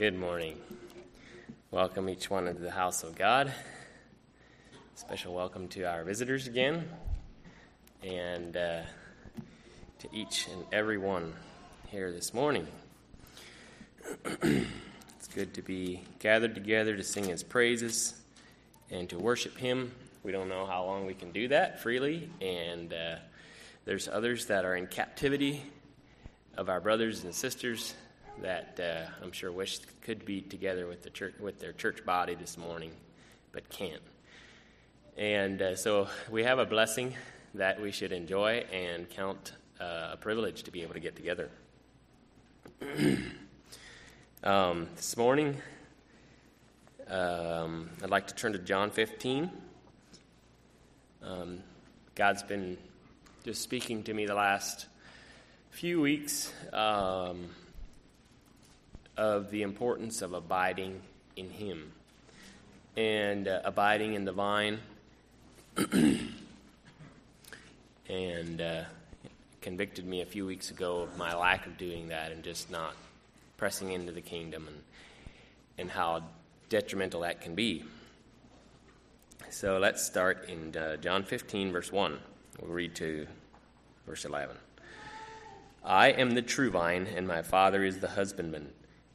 Good morning. Welcome each one into the house of God. Special welcome to our visitors again, and uh, to each and every one here this morning. it's good to be gathered together to sing His praises and to worship Him. We don't know how long we can do that freely, and uh, there's others that are in captivity of our brothers and sisters that uh, I'm sure wish could be together with the church with their church body this morning, but can't. And uh, so we have a blessing that we should enjoy and count uh, a privilege to be able to get together. um, this morning, um, I'd like to turn to John 15. Um, God's been just speaking to me the last few weeks um, of the importance of abiding in Him and uh, abiding in the vine. and uh, convicted me a few weeks ago of my lack of doing that and just not pressing into the kingdom and, and how detrimental that can be. So let's start in uh, John 15, verse 1. We'll read to verse 11. I am the true vine, and my Father is the husbandman.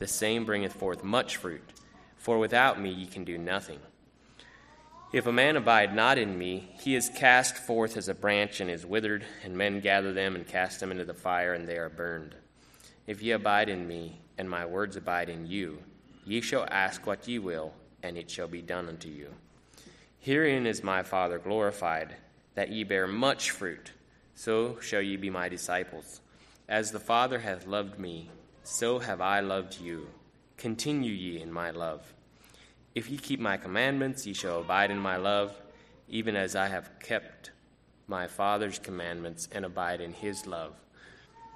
the same bringeth forth much fruit, for without me ye can do nothing. If a man abide not in me, he is cast forth as a branch and is withered, and men gather them and cast them into the fire, and they are burned. If ye abide in me, and my words abide in you, ye shall ask what ye will, and it shall be done unto you. Herein is my Father glorified, that ye bear much fruit, so shall ye be my disciples. As the Father hath loved me, so have I loved you. Continue ye in my love. If ye keep my commandments, ye shall abide in my love, even as I have kept my Father's commandments and abide in his love.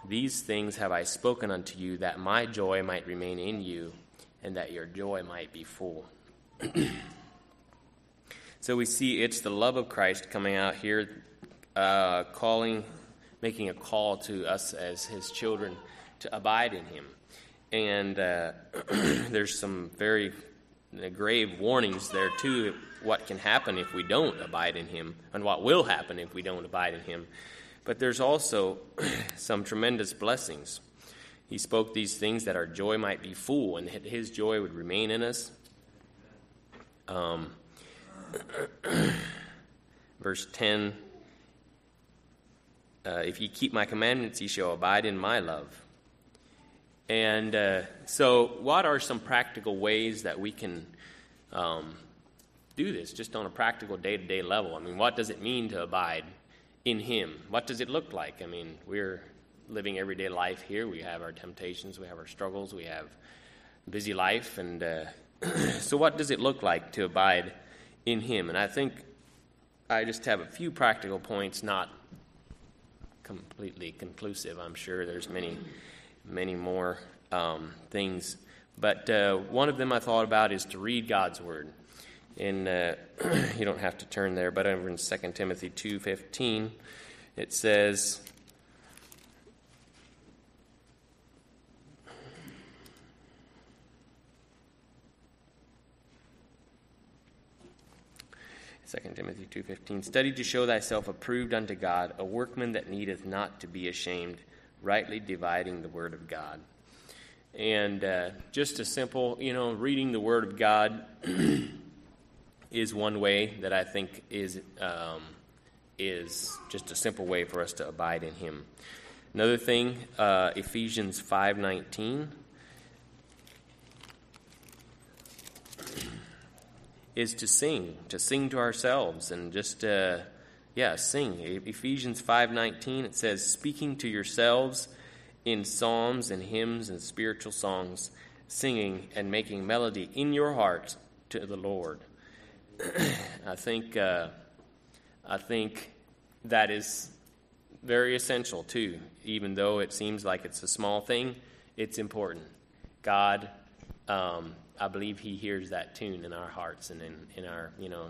These things have I spoken unto you, that my joy might remain in you, and that your joy might be full. so we see it's the love of Christ coming out here, uh, calling, making a call to us as his children to abide in him. And uh, there's some very grave warnings there, too, what can happen if we don't abide in him, and what will happen if we don't abide in him. But there's also some tremendous blessings. He spoke these things that our joy might be full and that his joy would remain in us. Um, verse 10 uh, If ye keep my commandments, ye shall abide in my love and uh, so, what are some practical ways that we can um, do this just on a practical day to day level? I mean, what does it mean to abide in Him? What does it look like? I mean, we're living everyday life here. We have our temptations, we have our struggles, we have busy life. And uh, so, what does it look like to abide in Him? And I think I just have a few practical points, not completely conclusive. I'm sure there's many many more um, things. But uh, one of them I thought about is to read God's word. And uh, you don't have to turn there, but over in 2 Timothy 2.15, it says, Second Timothy 2:15 Study to show thyself approved unto God a workman that needeth not to be ashamed rightly dividing the Word of God. And uh, just a simple, you know, reading the Word of God is one way that I think is um, is just a simple way for us to abide in Him. Another thing, uh, Ephesians five nineteen. Is to sing, to sing to ourselves, and just uh, yeah, sing. Ephesians 5:19 it says speaking to yourselves in psalms and hymns and spiritual songs singing and making melody in your hearts to the Lord. I think uh, I think that is very essential too. Even though it seems like it's a small thing, it's important. God, um, I believe He hears that tune in our hearts and in, in our you know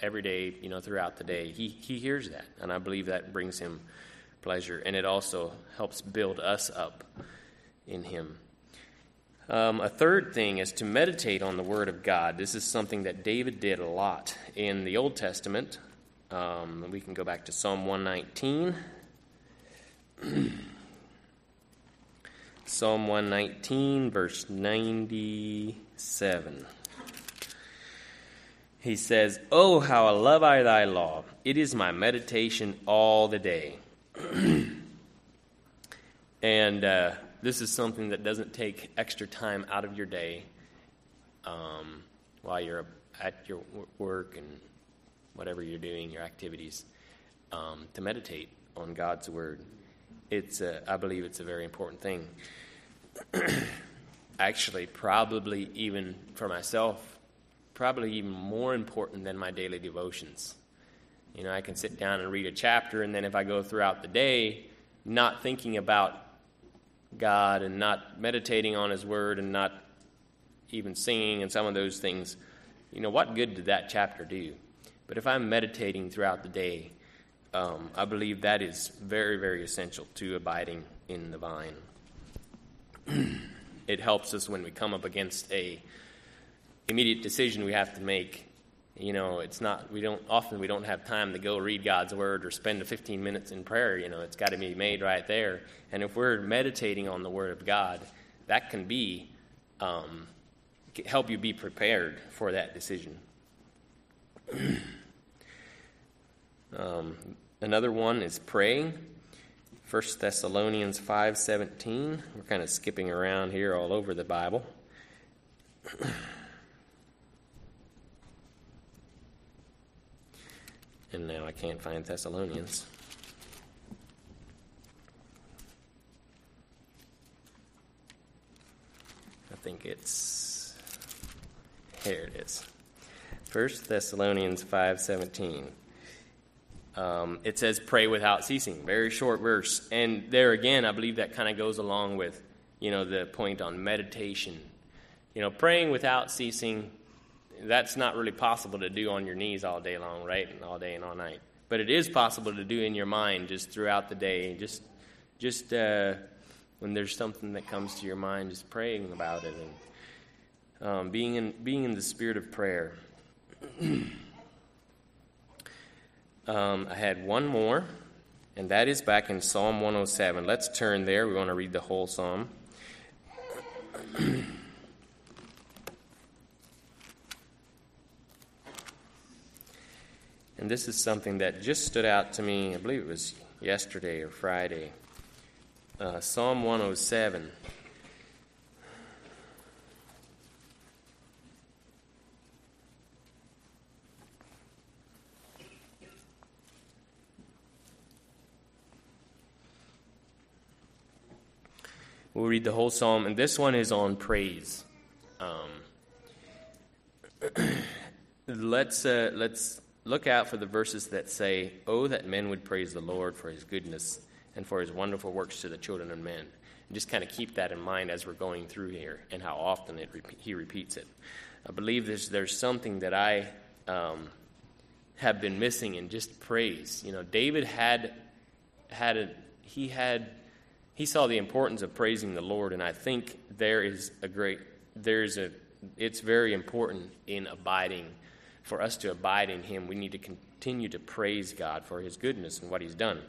every day you know throughout the day. He He hears that, and I believe that brings Him pleasure, and it also helps build us up in Him. Um, a third thing is to meditate on the Word of God. This is something that David did a lot in the Old Testament. Um, we can go back to Psalm 119. Psalm 119, verse 97. He says, Oh, how I love I thy law! It is my meditation all the day. and uh, this is something that doesn't take extra time out of your day um, while you're at your work and whatever you're doing, your activities, um, to meditate on God's Word. It's, a, I believe it's a very important thing. Actually, probably even for myself, probably even more important than my daily devotions. You know, I can sit down and read a chapter, and then if I go throughout the day not thinking about God and not meditating on His Word and not even singing and some of those things, you know, what good did that chapter do? But if I'm meditating throughout the day, um, I believe that is very, very essential to abiding in the vine. it helps us when we come up against a immediate decision we have to make. You know it's not we don't often we don't have time to go read god's word or spend 15 minutes in prayer. You know it's got to be made right there. And if we're meditating on the word of god that can be um, help you be prepared for that decision. Um, another one is praying 1 thessalonians 5.17 we're kind of skipping around here all over the bible and now I can't find Thessalonians. I think it's here it is. First Thessalonians five seventeen. Um, it says pray without ceasing. Very short verse, and there again, I believe that kind of goes along with you know the point on meditation. You know, praying without ceasing that's not really possible to do on your knees all day long, right? And all day and all night. But it is possible to do in your mind just throughout the day. Just, just uh, when there's something that comes to your mind, just praying about it and um, being in being in the spirit of prayer. um, I had one more, and that is back in Psalm 107. Let's turn there. We want to read the whole psalm. And this is something that just stood out to me, I believe it was yesterday or Friday. Uh, Psalm 107. We'll read the whole psalm, and this one is on praise. Um, let's uh, let's Look out for the verses that say, Oh, that men would praise the Lord for his goodness and for his wonderful works to the children of men. And just kind of keep that in mind as we're going through here and how often it, he repeats it. I believe there's, there's something that I um, have been missing in just praise. You know, David had, had a, he had, he saw the importance of praising the Lord, and I think there is a great, there's a, it's very important in abiding for us to abide in Him, we need to continue to praise God for His goodness and what He's done.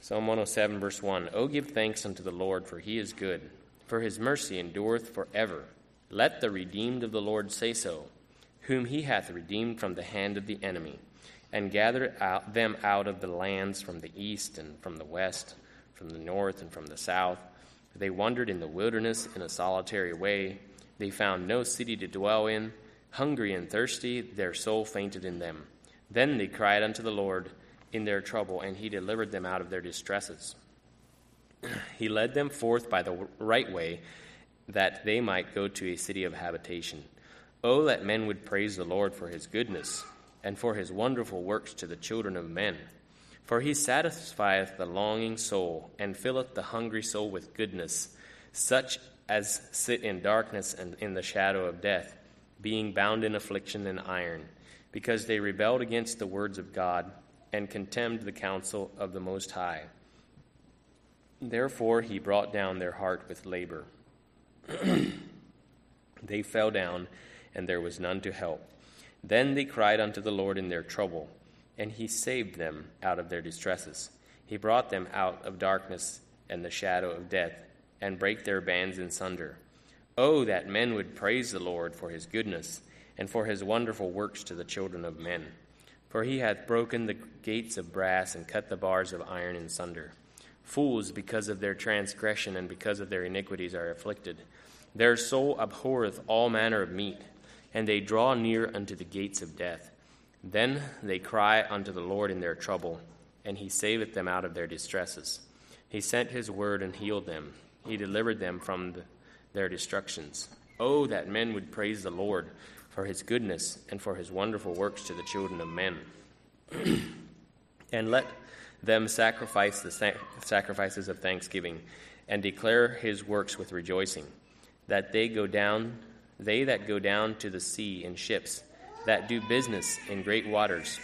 Psalm 107, verse 1 O give thanks unto the Lord, for He is good, for His mercy endureth forever. Let the redeemed of the Lord say so, whom He hath redeemed from the hand of the enemy, and gathered out them out of the lands from the east and from the west, from the north and from the south. They wandered in the wilderness in a solitary way. They found no city to dwell in. Hungry and thirsty, their soul fainted in them. Then they cried unto the Lord in their trouble, and he delivered them out of their distresses. He led them forth by the right way, that they might go to a city of habitation. Oh, that men would praise the Lord for his goodness, and for his wonderful works to the children of men. For he satisfieth the longing soul, and filleth the hungry soul with goodness, such as sit in darkness and in the shadow of death, being bound in affliction and iron, because they rebelled against the words of God, and contemned the counsel of the Most High. Therefore he brought down their heart with labor. they fell down, and there was none to help. Then they cried unto the Lord in their trouble, and he saved them out of their distresses. He brought them out of darkness and the shadow of death, and brake their bands in sunder. Oh, that men would praise the Lord for his goodness, and for his wonderful works to the children of men. For he hath broken the gates of brass, and cut the bars of iron in sunder. Fools, because of their transgression and because of their iniquities, are afflicted. Their soul abhorreth all manner of meat, and they draw near unto the gates of death. Then they cry unto the Lord in their trouble, and he saveth them out of their distresses. He sent his word and healed them. He delivered them from the, their destructions. Oh, that men would praise the Lord for his goodness and for his wonderful works to the children of men. and let them sacrifice the sacrifices of thanksgiving and declare his works with rejoicing that they go down they that go down to the sea in ships that do business in great waters.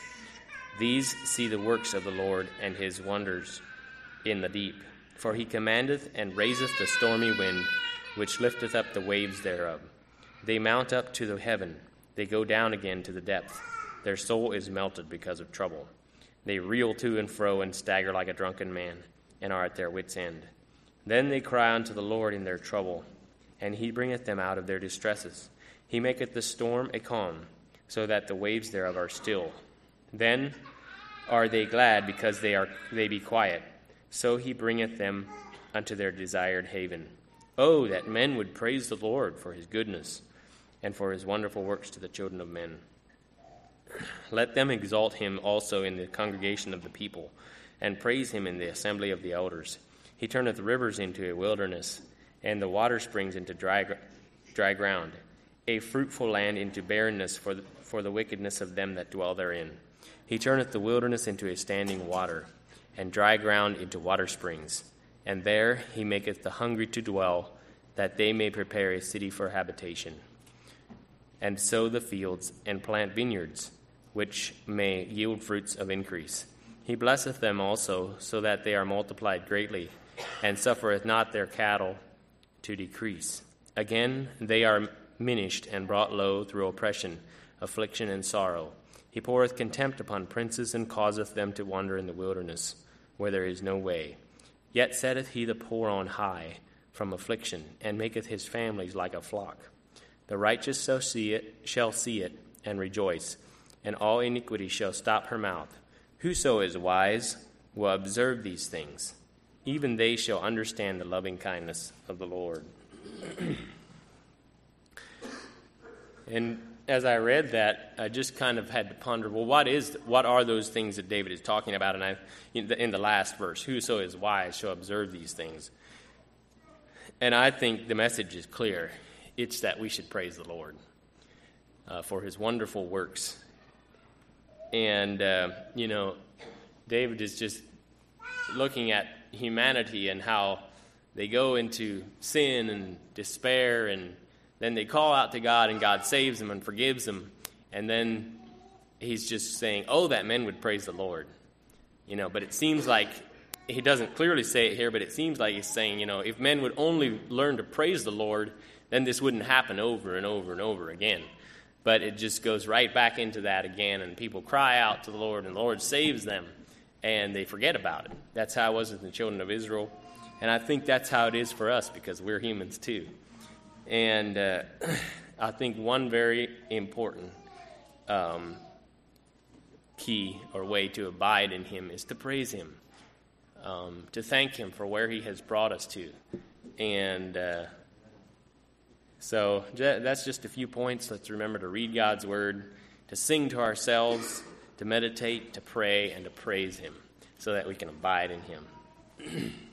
These see the works of the lord and his wonders in the deep. For he commandeth and raiseth the stormy wind which lifteth up the waves thereof. They mount up to the heaven. They go down again to the depth. Their soul is melted because of trouble. They reel to and fro and stagger like a drunken man, and are at their wits' end. Then they cry unto the Lord in their trouble, and he bringeth them out of their distresses. He maketh the storm a calm, so that the waves thereof are still. Then are they glad because they are they be quiet. So he bringeth them unto their desired haven. Oh, that men would praise the Lord for his goodness, and for his wonderful works to the children of men. Let them exalt him also in the congregation of the people, and praise him in the assembly of the elders. He turneth rivers into a wilderness, and the water springs into dry, dry ground, a fruitful land into barrenness for for the wickedness of them that dwell therein. He turneth the wilderness into a standing water, and dry ground into water springs. And there he maketh the hungry to dwell, that they may prepare a city for habitation, and sow the fields, and plant vineyards which may yield fruits of increase. He blesseth them also, so that they are multiplied greatly, and suffereth not their cattle to decrease. Again, they are minished and brought low through oppression, affliction, and sorrow. He poureth contempt upon princes, and causeth them to wander in the wilderness, where there is no way. Yet setteth he the poor on high from affliction, and maketh his families like a flock. The righteous shall see it, shall see it and rejoice and all iniquity shall stop her mouth. Whoso is wise will observe these things. Even they shall understand the loving kindness of the Lord. and as I read that, I just kind of had to ponder, well, what is, what are those things that David is talking about? And I, in the last verse, whoso is wise shall observe these things. And I think the message is clear. It's that we should praise the Lord uh, for his wonderful works and, uh, you know, David is just looking at humanity and how they go into sin and despair, and then they call out to God, and God saves them and forgives them. And then he's just saying, Oh, that men would praise the Lord. You know, but it seems like he doesn't clearly say it here, but it seems like he's saying, you know, if men would only learn to praise the Lord, then this wouldn't happen over and over and over again. But it just goes right back into that again, and people cry out to the Lord, and the Lord saves them, and they forget about it. That's how it was with the children of Israel. And I think that's how it is for us because we're humans too. And uh, I think one very important um, key or way to abide in Him is to praise Him, um, to thank Him for where He has brought us to. And uh, so that's just a few points. Let's remember to read God's word, to sing to ourselves, to meditate, to pray, and to praise Him so that we can abide in Him.